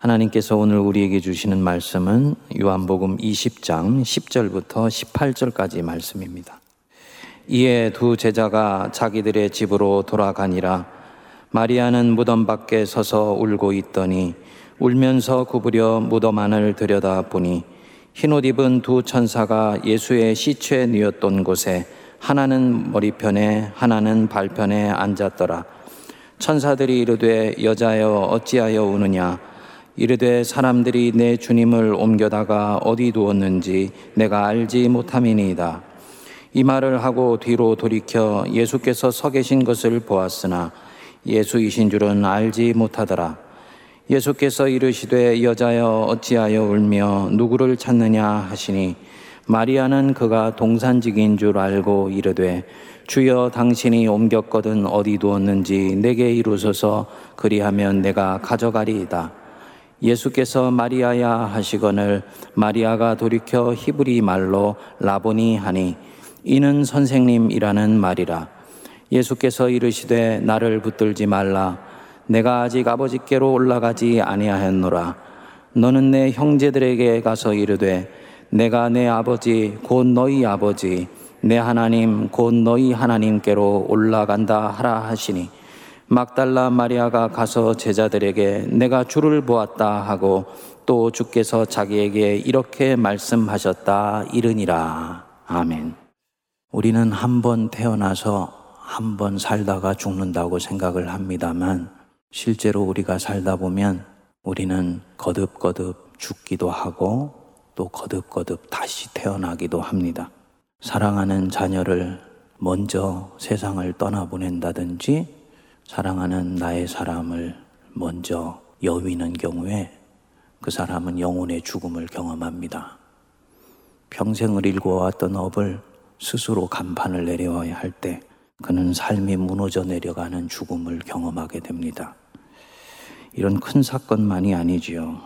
하나님께서 오늘 우리에게 주시는 말씀은 요한복음 20장 10절부터 18절까지 말씀입니다. 이에 두 제자가 자기들의 집으로 돌아가니라. 마리아는 무덤 밖에 서서 울고 있더니 울면서 구부려 무덤 안을 들여다보니 흰옷 입은 두 천사가 예수의 시체 뉘었던 곳에 하나는 머리편에 하나는 발편에 앉았더라. 천사들이 이르되 여자여 어찌하여 우느냐 이르되 사람들이 내 주님을 옮겨다가 어디 두었는지 내가 알지 못함이니이다. 이 말을 하고 뒤로 돌이켜 예수께서 서 계신 것을 보았으나 예수이신 줄은 알지 못하더라. 예수께서 이르시되 여자여 어찌하여 울며 누구를 찾느냐 하시니 마리아는 그가 동산직인 줄 알고 이르되 주여 당신이 옮겼거든 어디 두었는지 내게 이루소서 그리하면 내가 가져가리이다. 예수께서 마리아야 하시거늘 마리아가 돌이켜 히브리 말로 라보니 하니 이는 선생님이라는 말이라. 예수께서 이르시되 나를 붙들지 말라. 내가 아직 아버지께로 올라가지 아니하였노라. 너는 내 형제들에게 가서 이르되 내가 내 아버지 곧 너희 아버지 내 하나님 곧 너희 하나님께로 올라간다 하라 하시니 막달라 마리아가 가서 제자들에게 내가 주를 보았다 하고 또 주께서 자기에게 이렇게 말씀하셨다 이르니라. 아멘. 우리는 한 번 태어나서 한 번 살다가 죽는다고 생각을 합니다만 실제로 우리가 살다 보면 우리는 거듭거듭 죽기도 하고 또 거듭거듭 다시 태어나기도 합니다. 사랑하는 자녀를 먼저 세상을 떠나보낸다든지 사랑하는 나의 사람을 먼저 여위는 경우에 그 사람은 영혼의 죽음을 경험합니다. 평생을 일궈왔던 업을 스스로 간판을 내려야 할 때 그는 삶이 무너져 내려가는 죽음을 경험하게 됩니다. 이런 큰 사건만이 아니지요.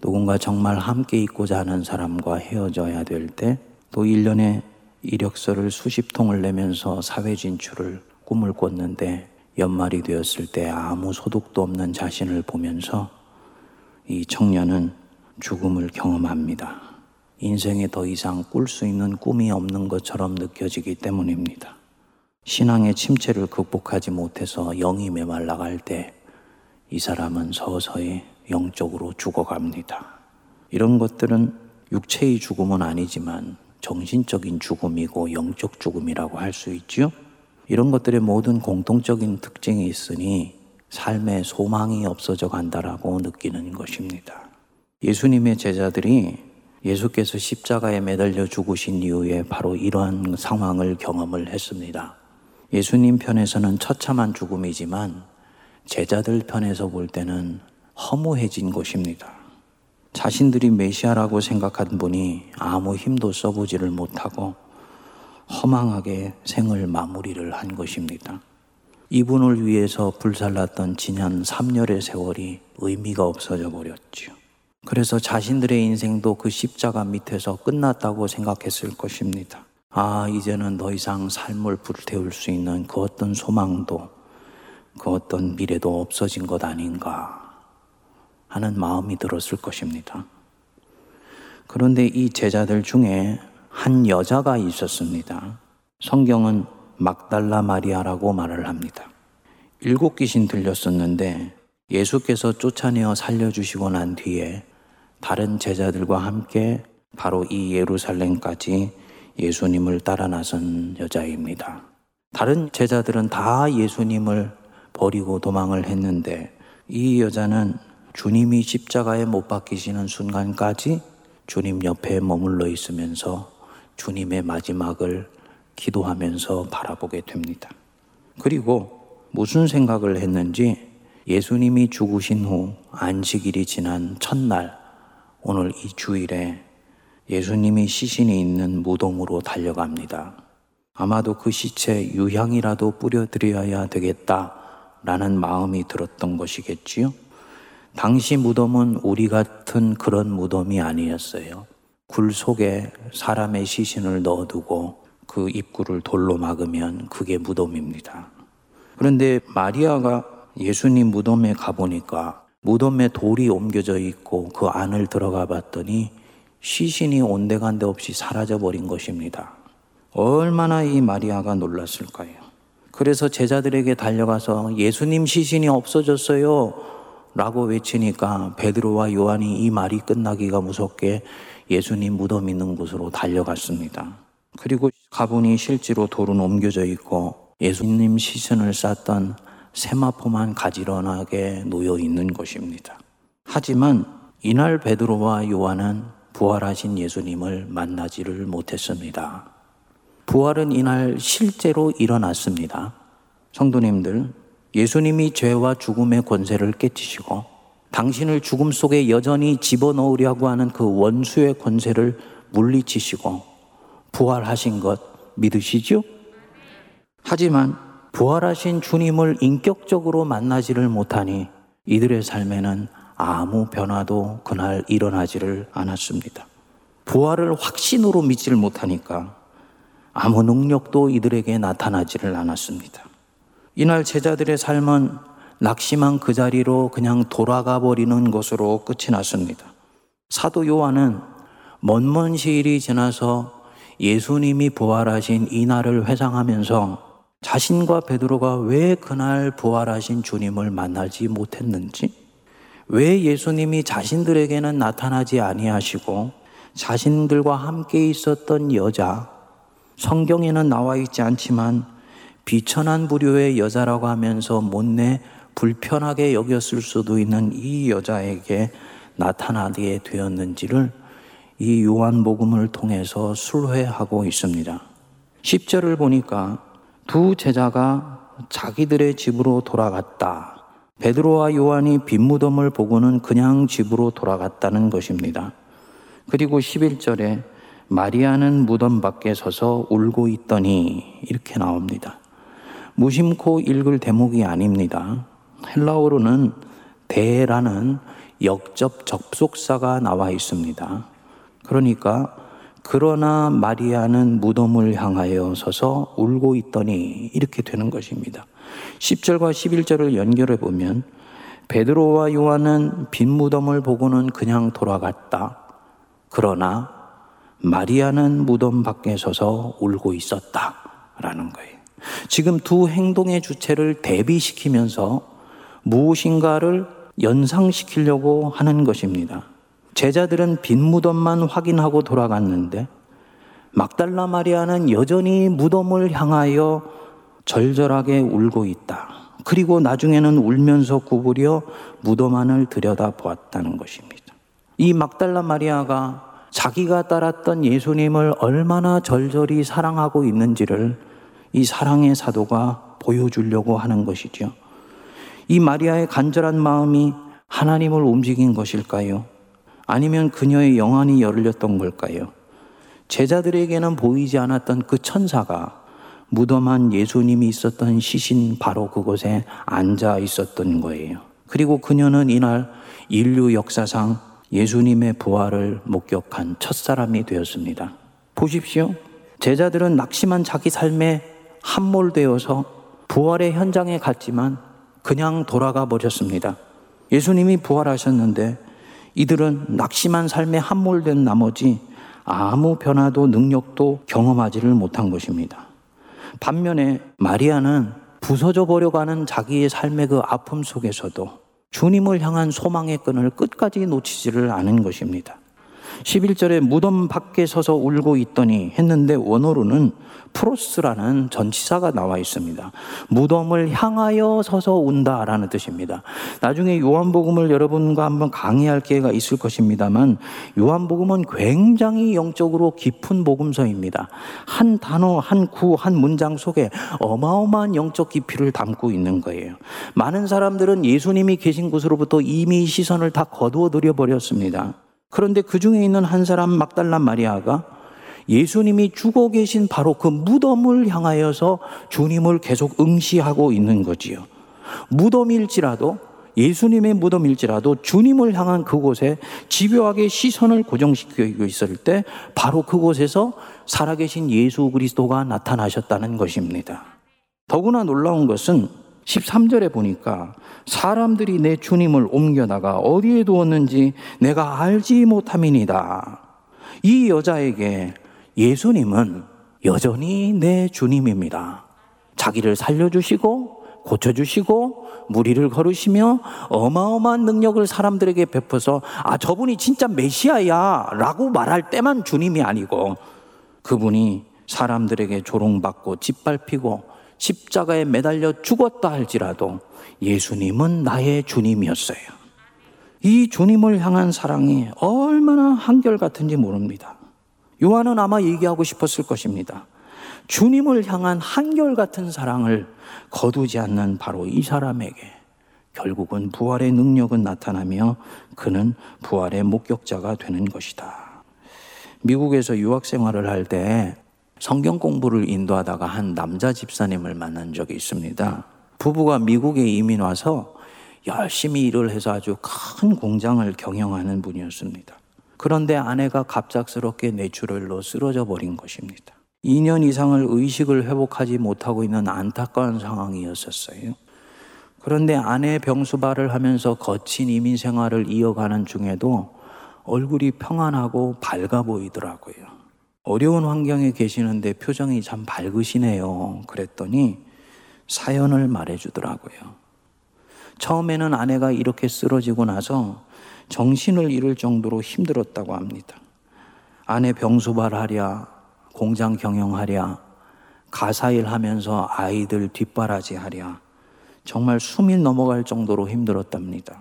누군가 정말 함께 있고자 하는 사람과 헤어져야 될 때또 1년에 이력서를 수십 통을 내면서 사회 진출을 꿈을 꿨는데 연말이 되었을 때 아무 소득도 없는 자신을 보면서 이 청년은 죽음을 경험합니다. 인생에 더 이상 꿀 수 있는 꿈이 없는 것처럼 느껴지기 때문입니다. 신앙의 침체를 극복하지 못해서 영이 메말라갈 때 이 사람은 서서히 영적으로 죽어갑니다. 이런 것들은 육체의 죽음은 아니지만 정신적인 죽음이고 영적 죽음이라고 할 수 있죠. 이런 것들의 모든 공통적인 특징이 있으니 삶의 소망이 없어져 간다라고 느끼는 것입니다. 예수님의 제자들이 예수께서 십자가에 매달려 죽으신 이후에 바로 이러한 상황을 경험을 했습니다. 예수님 편에서는 처참한 죽음이지만 제자들 편에서 볼 때는 허무해진 것입니다. 자신들이 메시아라고 생각한 분이 아무 힘도 써보지를 못하고 허망하게 생을 마무리를 한 것입니다. 이분을 위해서 불살랐던 지난 3년의 세월이 의미가 없어져 버렸죠. 그래서 자신들의 인생도 그 십자가 밑에서 끝났다고 생각했을 것입니다. 아, 이제는 더 이상 삶을 불태울 수 있는 그 어떤 소망도 그 어떤 미래도 없어진 것 아닌가 하는 마음이 들었을 것입니다. 그런데 이 제자들 중에 한 여자가 있었습니다. 성경은 막달라 마리아라고 말을 합니다. 일곱 귀신 들렸었는데 예수께서 쫓아내어 살려주시고 난 뒤에 다른 제자들과 함께 바로 이 예루살렘까지 예수님을 따라 나선 여자입니다. 다른 제자들은 다 예수님을 버리고 도망을 했는데 이 여자는 주님이 십자가에 못 박히시는 순간까지 주님 옆에 머물러 있으면서 주님의 마지막을 기도하면서 바라보게 됩니다. 그리고 무슨 생각을 했는지 예수님이 죽으신 후 안식일이 지난 첫날, 오늘 이 주일에 예수님이 시신이 있는 무덤으로 달려갑니다. 아마도 그 시체 유향이라도 뿌려드려야 되겠다라는 마음이 들었던 것이겠지요. 당시 무덤은 우리 같은 그런 무덤이 아니었어요. 굴 속에 사람의 시신을 넣어두고 그 입구를 돌로 막으면 그게 무덤입니다. 그런데 마리아가 예수님 무덤에 가보니까 무덤에 돌이 옮겨져 있고 그 안을 들어가 봤더니 시신이 온데간데 없이 사라져 버린 것입니다. 얼마나 이 마리아가 놀랐을까요? 그래서 제자들에게 달려가서 예수님 시신이 없어졌어요. 라고 외치니까 베드로와 요한이 이 말이 끝나기가 무섭게 예수님 무덤 있는 곳으로 달려갔습니다. 그리고 가보니 실제로 돌은 옮겨져 있고 예수님 시신을 쌌던 세마포만 가지런하게 놓여 있는 것입니다. 하지만 이날 베드로와 요한은 부활하신 예수님을 만나지를 못했습니다. 부활은 이날 실제로 일어났습니다. 성도님들, 예수님이 죄와 죽음의 권세를 깨치시고 당신을 죽음 속에 여전히 집어넣으려고 하는 그 원수의 권세를 물리치시고 부활하신 것 믿으시죠? 하지만 부활하신 주님을 인격적으로 만나지를 못하니 이들의 삶에는 아무 변화도 그날 일어나지를 않았습니다. 부활을 확신으로 믿지를 못하니까 아무 능력도 이들에게 나타나지를 않았습니다. 이날 제자들의 삶은 낙심한 그 자리로 그냥 돌아가 버리는 것으로 끝이 났습니다. 사도 요한은 먼먼 시일이 지나서 예수님이 부활하신 이날을 회상하면서 자신과 베드로가 왜 그날 부활하신 주님을 만나지 못했는지, 왜 예수님이 자신들에게는 나타나지 아니하시고 자신들과 함께 있었던 여자, 성경에는 나와 있지 않지만 비천한 부류의 여자라고 하면서 못내 불편하게 여겼을 수도 있는 이 여자에게 나타나게 되었는지를 이 요한복음을 통해서 술회하고 있습니다. 10절을 보니까 두 제자가 자기들의 집으로 돌아갔다. 베드로와 요한이 빈무덤을 보고는 그냥 집으로 돌아갔다는 것입니다. 그리고 11절에 마리아는 무덤 밖에 서서 울고 있더니 이렇게 나옵니다. 무심코 읽을 대목이 아닙니다. 헬라어로는 대라는 역접 접속사가 나와 있습니다. 그러니까 그러나 마리아는 무덤을 향하여 서서 울고 있더니 이렇게 되는 것입니다. 10절과 11절을 연결해 보면 베드로와 요한은 빈 무덤을 보고는 그냥 돌아갔다. 그러나 마리아는 무덤 밖에 서서 울고 있었다. 라는 거예요. 지금 두 행동의 주체를 대비시키면서 무엇인가를 연상시키려고 하는 것입니다. 제자들은 빈 무덤만 확인하고 돌아갔는데 막달라 마리아는 여전히 무덤을 향하여 절절하게 울고 있다. 그리고 나중에는 울면서 구부려 무덤 안을 들여다 보았다는 것입니다. 이 막달라 마리아가 자기가 따랐던 예수님을 얼마나 절절히 사랑하고 있는지를 이 사랑의 사도가 보여주려고 하는 것이죠. 이 마리아의 간절한 마음이 하나님을 움직인 것일까요? 아니면 그녀의 영안이 열렸던 걸까요? 제자들에게는 보이지 않았던 그 천사가 무덤한 예수님이 있었던 시신 바로 그곳에 앉아 있었던 거예요. 그리고 그녀는 이날 인류 역사상 예수님의 부활을 목격한 첫 사람이 되었습니다. 보십시오. 제자들은 낙심한 자기 삶에 함몰되어서 부활의 현장에 갔지만 그냥 돌아가 버렸습니다. 예수님이 부활하셨는데 이들은 낙심한 삶에 함몰된 나머지 아무 변화도 능력도 경험하지를 못한 것입니다. 반면에 마리아는 부서져 버려가는 자기의 삶의 그 아픔 속에서도 주님을 향한 소망의 끈을 끝까지 놓치지를 않은 것입니다. 11절에 무덤 밖에 서서 울고 있더니 했는데 원어로는 프로스라는 전치사가 나와 있습니다. 무덤을 향하여 서서 운다라는 뜻입니다. 나중에 요한복음을 여러분과 한번 강의할 기회가 있을 것입니다만 요한복음은 굉장히 영적으로 깊은 복음서입니다. 한 단어, 한 구, 한 문장 속에 어마어마한 영적 깊이를 담고 있는 거예요. 많은 사람들은 예수님이 계신 곳으로부터 이미 시선을 다 거두어 들여 버렸습니다. 그런데 그 중에 있는 한 사람 막달란 마리아가 예수님이 죽어 계신 바로 그 무덤을 향하여서 주님을 계속 응시하고 있는 거지요. 무덤일지라도 예수님의 무덤일지라도 주님을 향한 그곳에 집요하게 시선을 고정시키고 있을 때 바로 그곳에서 살아계신 예수 그리스도가 나타나셨다는 것입니다. 더구나 놀라운 것은 13절에 보니까 사람들이 내 주님을 옮겨다가 어디에 두었는지 내가 알지 못함이니다. 이 여자에게 예수님은 여전히 내 주님입니다. 자기를 살려주시고 고쳐주시고 무리를 걸으시며 어마어마한 능력을 사람들에게 베풀어서 아 저분이 진짜 메시아야 라고 말할 때만 주님이 아니고 그분이 사람들에게 조롱받고 짓밟히고 십자가에 매달려 죽었다 할지라도 예수님은 나의 주님이었어요. 이 주님을 향한 사랑이 얼마나 한결같은지 모릅니다. 요한은 아마 얘기하고 싶었을 것입니다. 주님을 향한 한결같은 사랑을 거두지 않는 바로 이 사람에게 결국은 부활의 능력은 나타나며 그는 부활의 목격자가 되는 것이다. 미국에서 유학 생활을 할 때 성경 공부를 인도하다가 한 남자 집사님을 만난 적이 있습니다. 부부가 미국에 이민 와서 열심히 일을 해서 아주 큰 공장을 경영하는 분이었습니다. 그런데 아내가 갑작스럽게 뇌출혈로 쓰러져 버린 것입니다. 2년 이상을 의식을 회복하지 못하고 있는 안타까운 상황이었었어요. 그런데 아내 병수발을 하면서 거친 이민 생활을 이어가는 중에도 얼굴이 평안하고 밝아 보이더라고요. 어려운 환경에 계시는데 표정이 참 밝으시네요. 그랬더니 사연을 말해주더라고요. 처음에는 아내가 이렇게 쓰러지고 나서 정신을 잃을 정도로 힘들었다고 합니다. 아내 병수발하랴, 공장 경영하랴, 가사일 하면서 아이들 뒷바라지 하랴, 정말 숨이 넘어갈 정도로 힘들었답니다.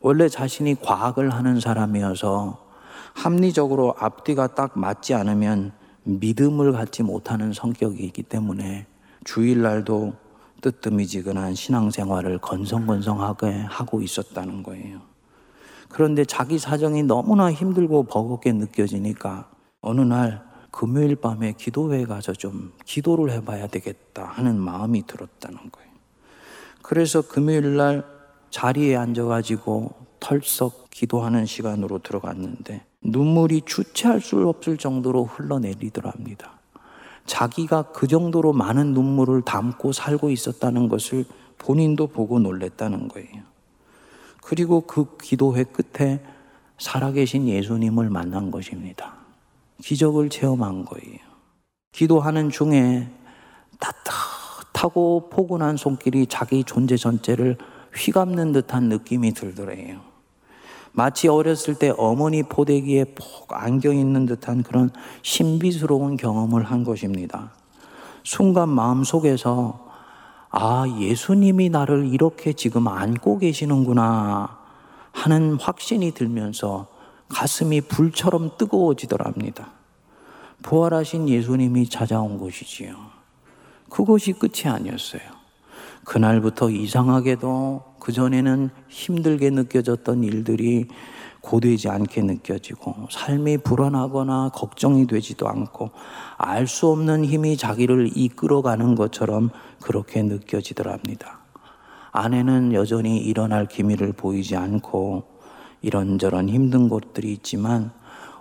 원래 자신이 과학을 하는 사람이어서 합리적으로 앞뒤가 딱 맞지 않으면 믿음을 갖지 못하는 성격이기 때문에 주일날도 뜨뜻미지근한 신앙생활을 건성건성하게 하고 있었다는 거예요. 그런데 자기 사정이 너무나 힘들고 버겁게 느껴지니까 어느 날 금요일 밤에 기도회에 가서 좀 기도를 해봐야 되겠다 하는 마음이 들었다는 거예요. 그래서 금요일 날 자리에 앉아가지고 털썩 기도하는 시간으로 들어갔는데 눈물이 주체할 수 없을 정도로 흘러내리더라 합니다. 자기가 그 정도로 많은 눈물을 담고 살고 있었다는 것을 본인도 보고 놀랬다는 거예요. 그리고 그 기도회 끝에 살아계신 예수님을 만난 것입니다. 기적을 체험한 거예요. 기도하는 중에 따뜻하고 포근한 손길이 자기 존재 전체를 휘감는 듯한 느낌이 들더래요. 마치 어렸을 때 어머니 포대기에 폭 안겨 있는 듯한 그런 신비스러운 경험을 한 것입니다. 순간 마음 속에서 아, 예수님이 나를 이렇게 지금 안고 계시는구나 하는 확신이 들면서 가슴이 불처럼 뜨거워지더랍니다. 부활하신 예수님이 찾아온 곳이지요. 그것이 끝이 아니었어요. 그날부터 이상하게도 그전에는 힘들게 느껴졌던 일들이 고되지 않게 느껴지고 삶이 불안하거나 걱정이 되지도 않고 알 수 없는 힘이 자기를 이끌어가는 것처럼 그렇게 느껴지더랍니다. 아내는 여전히 일어날 기미를 보이지 않고 이런저런 힘든 것들이 있지만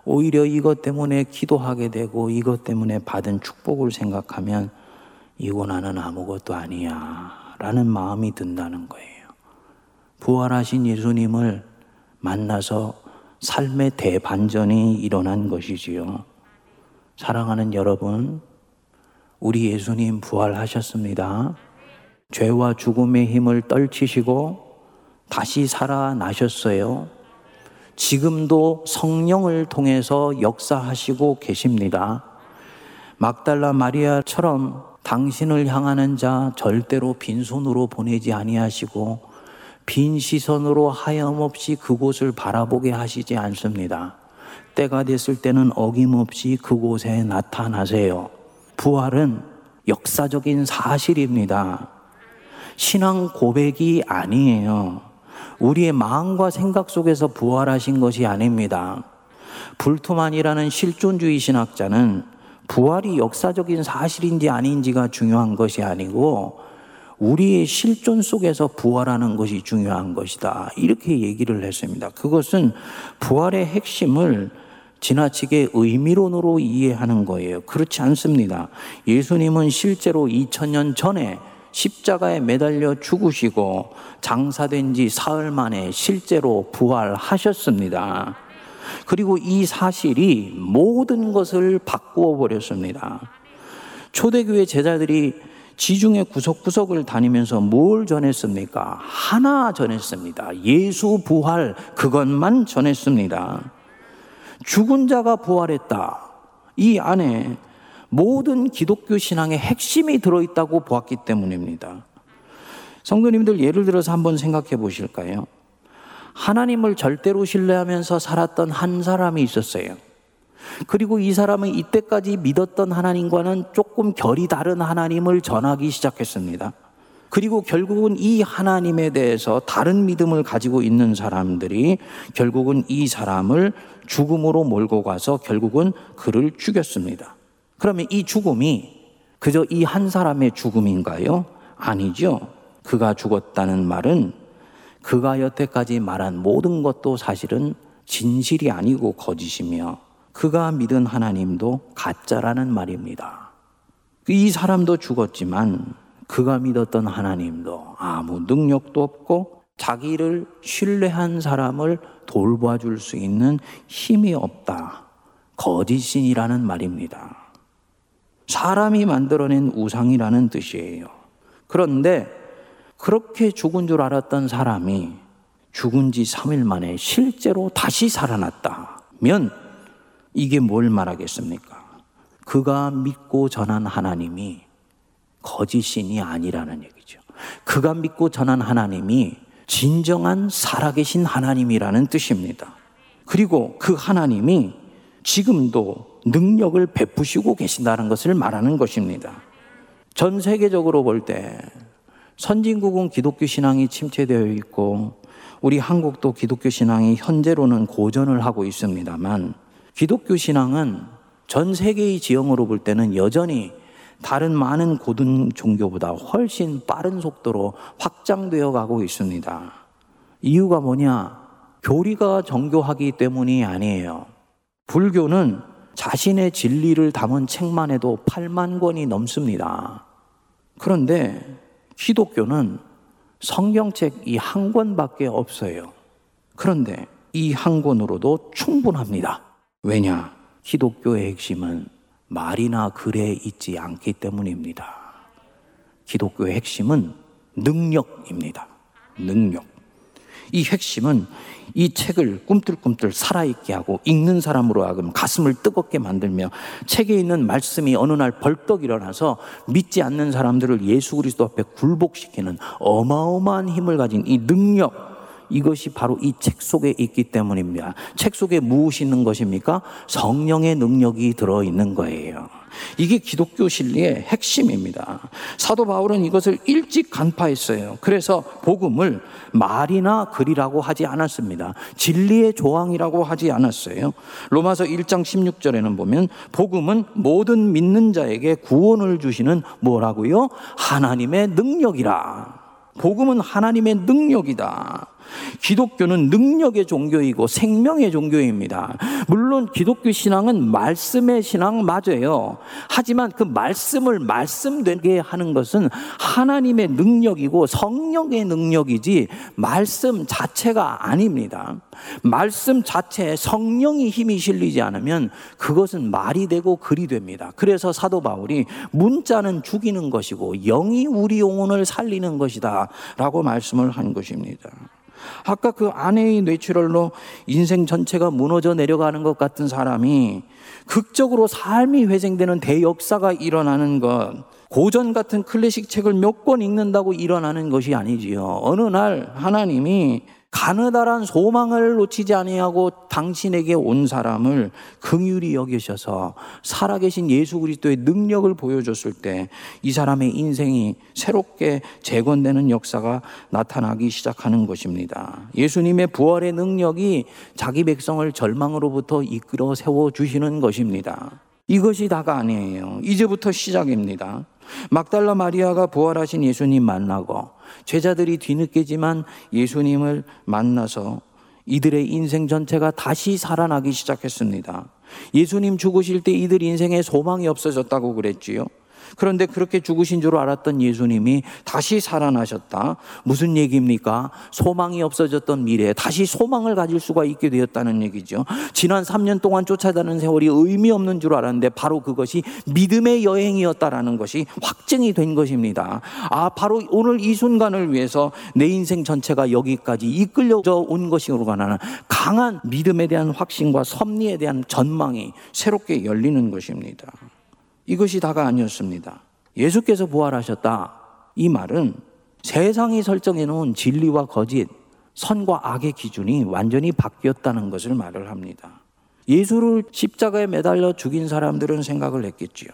오히려 이것 때문에 기도하게 되고 이것 때문에 받은 축복을 생각하면 이거 나는 아무것도 아니야 라는 마음이 든다는 거예요. 부활하신 예수님을 만나서 삶의 대반전이 일어난 것이지요. 사랑하는 여러분, 우리 예수님 부활하셨습니다. 죄와 죽음의 힘을 떨치시고 다시 살아나셨어요. 지금도 성령을 통해서 역사하시고 계십니다. 막달라 마리아처럼 당신을 향하는 자 절대로 빈손으로 보내지 아니하시고 빈 시선으로 하염없이 그곳을 바라보게 하시지 않습니다. 때가 됐을 때는 어김없이 그곳에 나타나세요. 부활은 역사적인 사실입니다. 신앙 고백이 아니에요. 우리의 마음과 생각 속에서 부활하신 것이 아닙니다. 불투만이라는 실존주의 신학자는 부활이 역사적인 사실인지 아닌지가 중요한 것이 아니고 우리의 실존 속에서 부활하는 것이 중요한 것이다. 이렇게 얘기를 했습니다. 그것은 부활의 핵심을 지나치게 의미론으로 이해하는 거예요. 그렇지 않습니다. 예수님은 실제로 2000년 전에 십자가에 매달려 죽으시고 장사된 지 사흘 만에 실제로 부활하셨습니다. 그리고 이 사실이 모든 것을 바꾸어 버렸습니다. 초대교회 제자들이 지중해 구석구석을 다니면서 뭘 전했습니까? 하나 전했습니다. 예수 부활, 그것만 전했습니다. 죽은 자가 부활했다. 이 안에 모든 기독교 신앙의 핵심이 들어있다고 보았기 때문입니다. 성도님들 예를 들어서 한번 생각해 보실까요? 하나님을 절대로 신뢰하면서 살았던 한 사람이 있었어요. 그리고 이 사람은 이때까지 믿었던 하나님과는 조금 결이 다른 하나님을 전하기 시작했습니다. 그리고 결국은 이 하나님에 대해서 다른 믿음을 가지고 있는 사람들이 결국은 이 사람을 죽음으로 몰고 가서 결국은 그를 죽였습니다. 그러면 이 죽음이 그저 이 한 사람의 죽음인가요? 아니죠. 그가 죽었다는 말은 그가 여태까지 말한 모든 것도 사실은 진실이 아니고 거짓이며 그가 믿은 하나님도 가짜라는 말입니다. 이 사람도 죽었지만 그가 믿었던 하나님도 아무 능력도 없고 자기를 신뢰한 사람을 돌봐줄 수 있는 힘이 없다. 거짓신이라는 말입니다. 사람이 만들어낸 우상이라는 뜻이에요. 그런데 그렇게 죽은 줄 알았던 사람이 죽은 지 3일 만에 실제로 다시 살아났다면 이게 뭘 말하겠습니까? 그가 믿고 전한 하나님이 거짓신이 아니라는 얘기죠. 그가 믿고 전한 하나님이 진정한 살아계신 하나님이라는 뜻입니다. 그리고 그 하나님이 지금도 능력을 베푸시고 계신다는 것을 말하는 것입니다. 전 세계적으로 볼 때 선진국은 기독교 신앙이 침체되어 있고 우리 한국도 기독교 신앙이 현재로는 고전을 하고 있습니다만 기독교 신앙은 전 세계의 지형으로 볼 때는 여전히 다른 많은 고등 종교보다 훨씬 빠른 속도로 확장되어 가고 있습니다. 이유가 뭐냐? 교리가 정교하기 때문이 아니에요. 불교는 자신의 진리를 담은 책만 해도 8만 권이 넘습니다. 그런데 기독교는 성경책 이 한 권밖에 없어요. 그런데 이 한 권으로도 충분합니다. 왜냐? 기독교의 핵심은 말이나 글에 있지 않기 때문입니다. 기독교의 핵심은 능력입니다. 능력. 이 핵심은 이 책을 꿈틀꿈틀 살아있게 하고 읽는 사람으로 하여금 가슴을 뜨겁게 만들며 책에 있는 말씀이 어느 날 벌떡 일어나서 믿지 않는 사람들을 예수 그리스도 앞에 굴복시키는 어마어마한 힘을 가진 이 능력, 이것이 바로 이 책 속에 있기 때문입니다. 책 속에 무엇이 있는 것입니까? 성령의 능력이 들어 있는 거예요. 이게 기독교 진리의 핵심입니다. 사도 바울은 이것을 일찍 간파했어요. 그래서 복음을 말이나 글이라고 하지 않았습니다. 진리의 조항이라고 하지 않았어요. 로마서 1장 16절에는 보면 복음은 모든 믿는 자에게 구원을 주시는 뭐라고요? 하나님의 능력이라. 복음은 하나님의 능력이다. 기독교는 능력의 종교이고 생명의 종교입니다. 물론 기독교 신앙은 말씀의 신앙 맞아요. 하지만 그 말씀을 말씀되게 하는 것은 하나님의 능력이고 성령의 능력이지 말씀 자체가 아닙니다. 말씀 자체에 성령이 힘이 실리지 않으면 그것은 말이 되고 글이 됩니다. 그래서 사도 바울이 문자는 죽이는 것이고 영이 우리 영혼을 살리는 것이다 라고 말씀을 한 것입니다. 아까 그 아내의 뇌출혈로 인생 전체가 무너져 내려가는 것 같은 사람이 극적으로 삶이 회생되는 대역사가 일어나는 것, 고전 같은 클래식 책을 몇 권 읽는다고 일어나는 것이 아니지요. 어느 날 하나님이 가느다란 소망을 놓치지 아니하고 당신에게 온 사람을 긍휼히 여기셔서 살아계신 예수 그리스도의 능력을 보여줬을 때 이 사람의 인생이 새롭게 재건되는 역사가 나타나기 시작하는 것입니다. 예수님의 부활의 능력이 자기 백성을 절망으로부터 이끌어 세워 주시는 것입니다. 이것이 다가 아니에요. 이제부터 시작입니다. 막달라 마리아가 부활하신 예수님 만나고 제자들이 뒤늦게지만 예수님을 만나서 이들의 인생 전체가 다시 살아나기 시작했습니다. 예수님 죽으실 때 이들 인생에 소망이 없어졌다고 그랬지요. 그런데 그렇게 죽으신 줄 알았던 예수님이 다시 살아나셨다. 무슨 얘기입니까? 소망이 없어졌던 미래에 다시 소망을 가질 수가 있게 되었다는 얘기죠. 지난 3년 동안 쫓아다는 세월이 의미 없는 줄 알았는데 바로 그것이 믿음의 여행이었다라는 것이 확증이 된 것입니다. 아, 바로 오늘 이 순간을 위해서 내 인생 전체가 여기까지 이끌려져 온 것으로 가는 강한 믿음에 대한 확신과 섭리에 대한 전망이 새롭게 열리는 것입니다. 이것이 다가 아니었습니다. 예수께서 부활하셨다. 이 말은 세상이 설정해 놓은 진리와 거짓, 선과 악의 기준이 완전히 바뀌었다는 것을 말을 합니다. 예수를 십자가에 매달려 죽인 사람들은 생각을 했겠지요.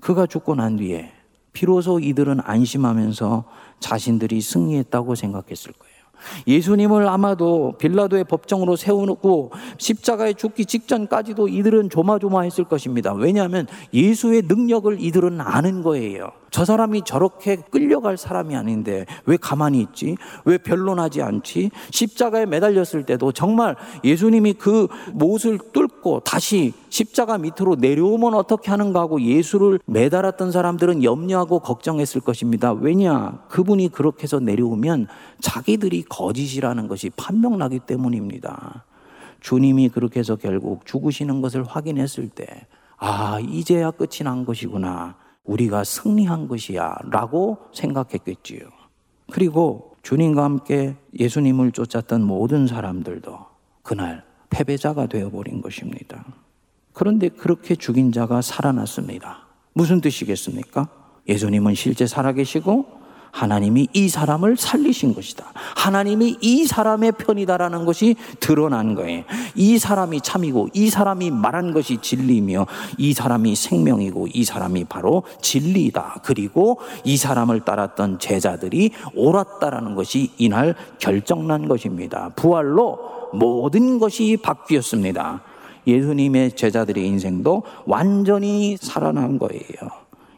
그가 죽고 난 뒤에 비로소 이들은 안심하면서 자신들이 승리했다고 생각했을 거예요. 예수님을 아마도 빌라도의 법정으로 세워놓고 십자가에 죽기 직전까지도 이들은 조마조마했을 것입니다. 왜냐하면 예수의 능력을 이들은 아는 거예요. 저 사람이 저렇게 끌려갈 사람이 아닌데 왜 가만히 있지? 왜 변론하지 않지? 십자가에 매달렸을 때도 정말 예수님이 그 못을 뚫고 다시 십자가 밑으로 내려오면 어떻게 하는가 하고 예수를 매달았던 사람들은 염려하고 걱정했을 것입니다. 왜냐? 그분이 그렇게 해서 내려오면 자기들이 거짓이라는 것이 판명나기 때문입니다. 주님이 그렇게 해서 결국 죽으시는 것을 확인했을 때, 아, 이제야 끝이 난 것이구나. 우리가 승리한 것이야. 라고 생각했겠지요. 그리고 주님과 함께 예수님을 쫓았던 모든 사람들도 그날 패배자가 되어버린 것입니다. 그런데 그렇게 죽인 자가 살아났습니다. 무슨 뜻이겠습니까? 예수님은 실제 살아계시고 하나님이 이 사람을 살리신 것이다. 하나님이 이 사람의 편이다라는 것이 드러난 거예요. 이 사람이 참이고 이 사람이 말한 것이 진리며 이 사람이 생명이고 이 사람이 바로 진리다. 그리고 이 사람을 따랐던 제자들이 옳았다라는 것이 이날 결정난 것입니다. 부활로 모든 것이 바뀌었습니다. 예수님의 제자들의 인생도 완전히 살아난 거예요.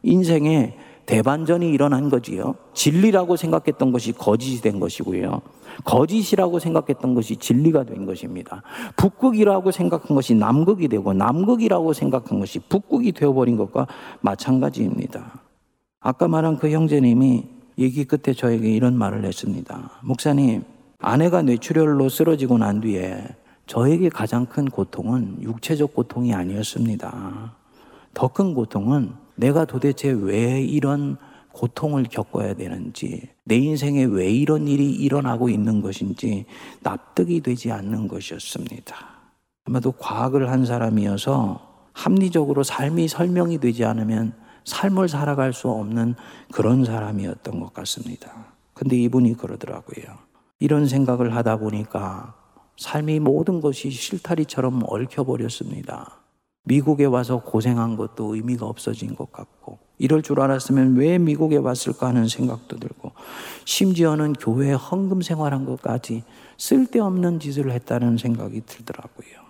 인생에 대반전이 일어난 거지요. 진리라고 생각했던 것이 거짓이 된 것이고요. 거짓이라고 생각했던 것이 진리가 된 것입니다. 북극이라고 생각한 것이 남극이 되고 남극이라고 생각한 것이 북극이 되어버린 것과 마찬가지입니다. 아까 말한 그 형제님이 얘기 끝에 저에게 이런 말을 했습니다. 목사님, 아내가 뇌출혈로 쓰러지고 난 뒤에 저에게 가장 큰 고통은 육체적 고통이 아니었습니다. 더 큰 고통은 내가 도대체 왜 이런 고통을 겪어야 되는지, 내 인생에 왜 이런 일이 일어나고 있는 것인지 납득이 되지 않는 것이었습니다. 아마도 과학을 한 사람이어서 합리적으로 삶이 설명이 되지 않으면 삶을 살아갈 수 없는 그런 사람이었던 것 같습니다. 근데 이분이 그러더라고요. 이런 생각을 하다 보니까 삶이 모든 것이 실타리처럼 얽혀버렸습니다. 미국에 와서 고생한 것도 의미가 없어진 것 같고, 이럴 줄 알았으면 왜 미국에 왔을까 하는 생각도 들고, 심지어는 교회에 헌금 생활한 것까지 쓸데없는 짓을 했다는 생각이 들더라고요.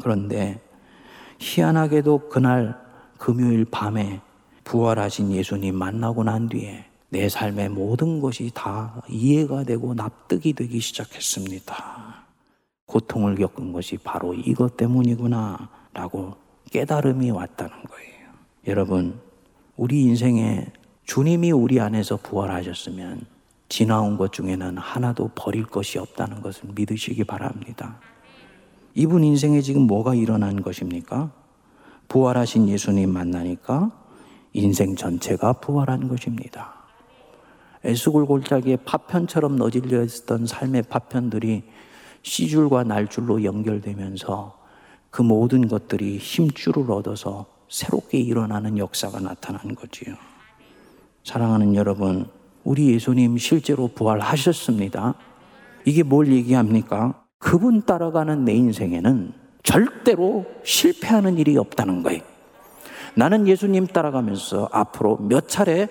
그런데 희한하게도 그날 금요일 밤에 부활하신 예수님 만나고 난 뒤에 내 삶의 모든 것이 다 이해가 되고 납득이 되기 시작했습니다. 고통을 겪은 것이 바로 이것 때문이구나 라고 깨달음이 왔다는 거예요. 여러분, 우리 인생에 주님이 우리 안에서 부활하셨으면 지나온 것 중에는 하나도 버릴 것이 없다는 것을 믿으시기 바랍니다. 이분 인생에 지금 뭐가 일어난 것입니까? 부활하신 예수님 만나니까 인생 전체가 부활한 것입니다. 에스골 골짜기에 파편처럼 너질려 있었던 삶의 파편들이 씨줄과 날줄로 연결되면서 그 모든 것들이 힘줄을 얻어서 새롭게 일어나는 역사가 나타난 거지요. 사랑하는 여러분, 우리 예수님 실제로 부활하셨습니다. 이게 뭘 얘기합니까? 그분 따라가는 내 인생에는 절대로 실패하는 일이 없다는 거예요. 나는 예수님 따라가면서 앞으로 몇 차례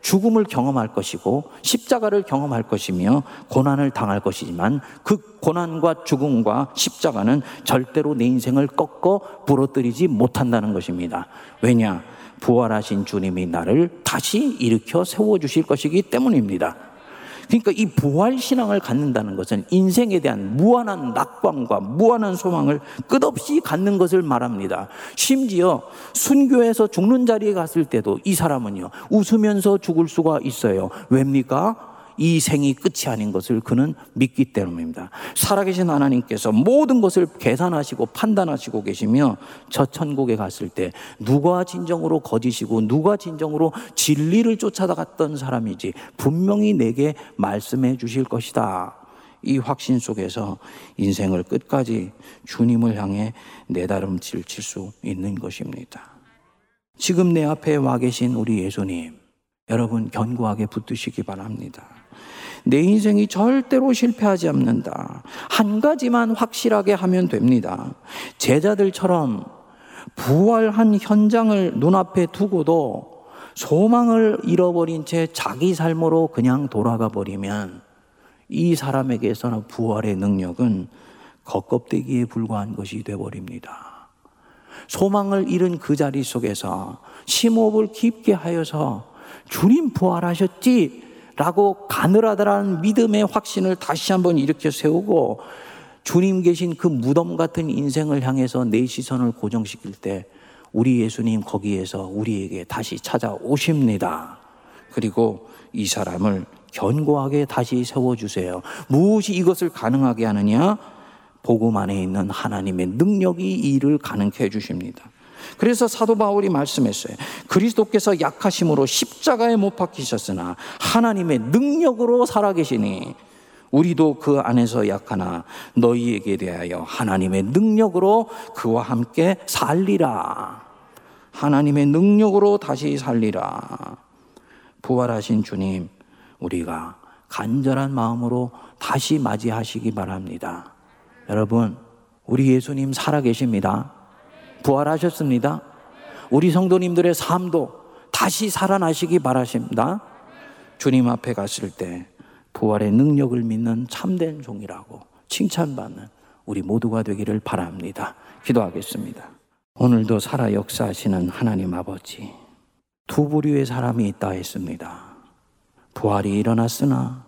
죽음을 경험할 것이고 십자가를 경험할 것이며 고난을 당할 것이지만 그 고난과 죽음과 십자가는 절대로 내 인생을 꺾어 부러뜨리지 못한다는 것입니다. 왜냐? 부활하신 주님이 나를 다시 일으켜 세워 주실 것이기 때문입니다. 그러니까 이 부활 신앙을 갖는다는 것은 인생에 대한 무한한 낙관과 무한한 소망을 끝없이 갖는 것을 말합니다. 심지어 순교해서 죽는 자리에 갔을 때도 이 사람은요, 웃으면서 죽을 수가 있어요. 왜입니까? 이 생이 끝이 아닌 것을 그는 믿기 때문입니다. 살아계신 하나님께서 모든 것을 계산하시고 판단하시고 계시며 저 천국에 갔을 때 누가 진정으로 거짓이고 누가 진정으로 진리를 쫓아갔던 사람이지 분명히 내게 말씀해 주실 것이다. 이 확신 속에서 인생을 끝까지 주님을 향해 내다름질 칠 수 있는 것입니다. 지금 내 앞에 와 계신 우리 예수님, 여러분 견고하게 붙드시기 바랍니다. 내 인생이 절대로 실패하지 않는다. 한 가지만 확실하게 하면 됩니다. 제자들처럼 부활한 현장을 눈앞에 두고도 소망을 잃어버린 채 자기 삶으로 그냥 돌아가 버리면 이 사람에게서는 부활의 능력은 겉껍데기에 불과한 것이 되어버립니다. 소망을 잃은 그 자리 속에서 심호흡을 깊게 하여서 주님 부활하셨지 라고 가늘하다라는 믿음의 확신을 다시 한번 일으켜 세우고 주님 계신 그 무덤 같은 인생을 향해서 내 시선을 고정시킬 때 우리 예수님 거기에서 우리에게 다시 찾아오십니다. 그리고 이 사람을 견고하게 다시 세워주세요. 무엇이 이것을 가능하게 하느냐? 복음 안에 있는 하나님의 능력이 이 일을 가능케 해주십니다. 그래서 사도 바울이 말씀했어요. 그리스도께서 약하심으로 십자가에 못 박히셨으나 하나님의 능력으로 살아계시니 우리도 그 안에서 약하나 너희에게 대하여 하나님의 능력으로 그와 함께 살리라. 하나님의 능력으로 다시 살리라. 부활하신 주님, 우리가 간절한 마음으로 다시 맞이하시기 바랍니다. 여러분, 우리 예수님 살아계십니다. 부활하셨습니다. 우리 성도님들의 삶도 다시 살아나시기 바라십니다. 주님 앞에 갔을 때 부활의 능력을 믿는 참된 종이라고 칭찬받는 우리 모두가 되기를 바랍니다. 기도하겠습니다. 오늘도 살아 역사하시는 하나님 아버지, 두 부류의 사람이 있다 했습니다. 부활이 일어났으나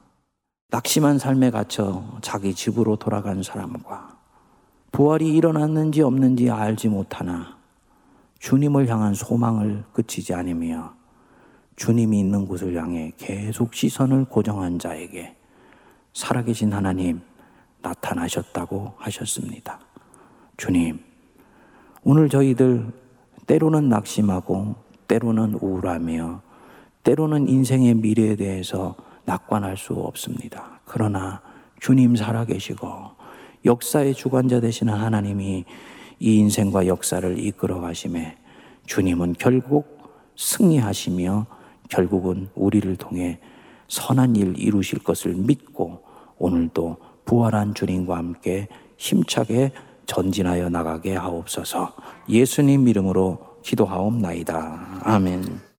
낙심한 삶에 갇혀 자기 집으로 돌아간 사람과 부활이 일어났는지 없는지 알지 못하나 주님을 향한 소망을 그치지 않으며 주님이 있는 곳을 향해 계속 시선을 고정한 자에게 살아계신 하나님 나타나셨다고 하셨습니다. 주님, 오늘 저희들 때로는 낙심하고 때로는 우울하며 때로는 인생의 미래에 대해서 낙관할 수 없습니다. 그러나 주님 살아계시고 역사의 주관자 되시는 하나님이 이 인생과 역사를 이끌어 가심에 주님은 결국 승리하시며 결국은 우리를 통해 선한 일 이루실 것을 믿고 오늘도 부활한 주님과 함께 힘차게 전진하여 나가게 하옵소서 예수님 이름으로 기도하옵나이다. 아멘.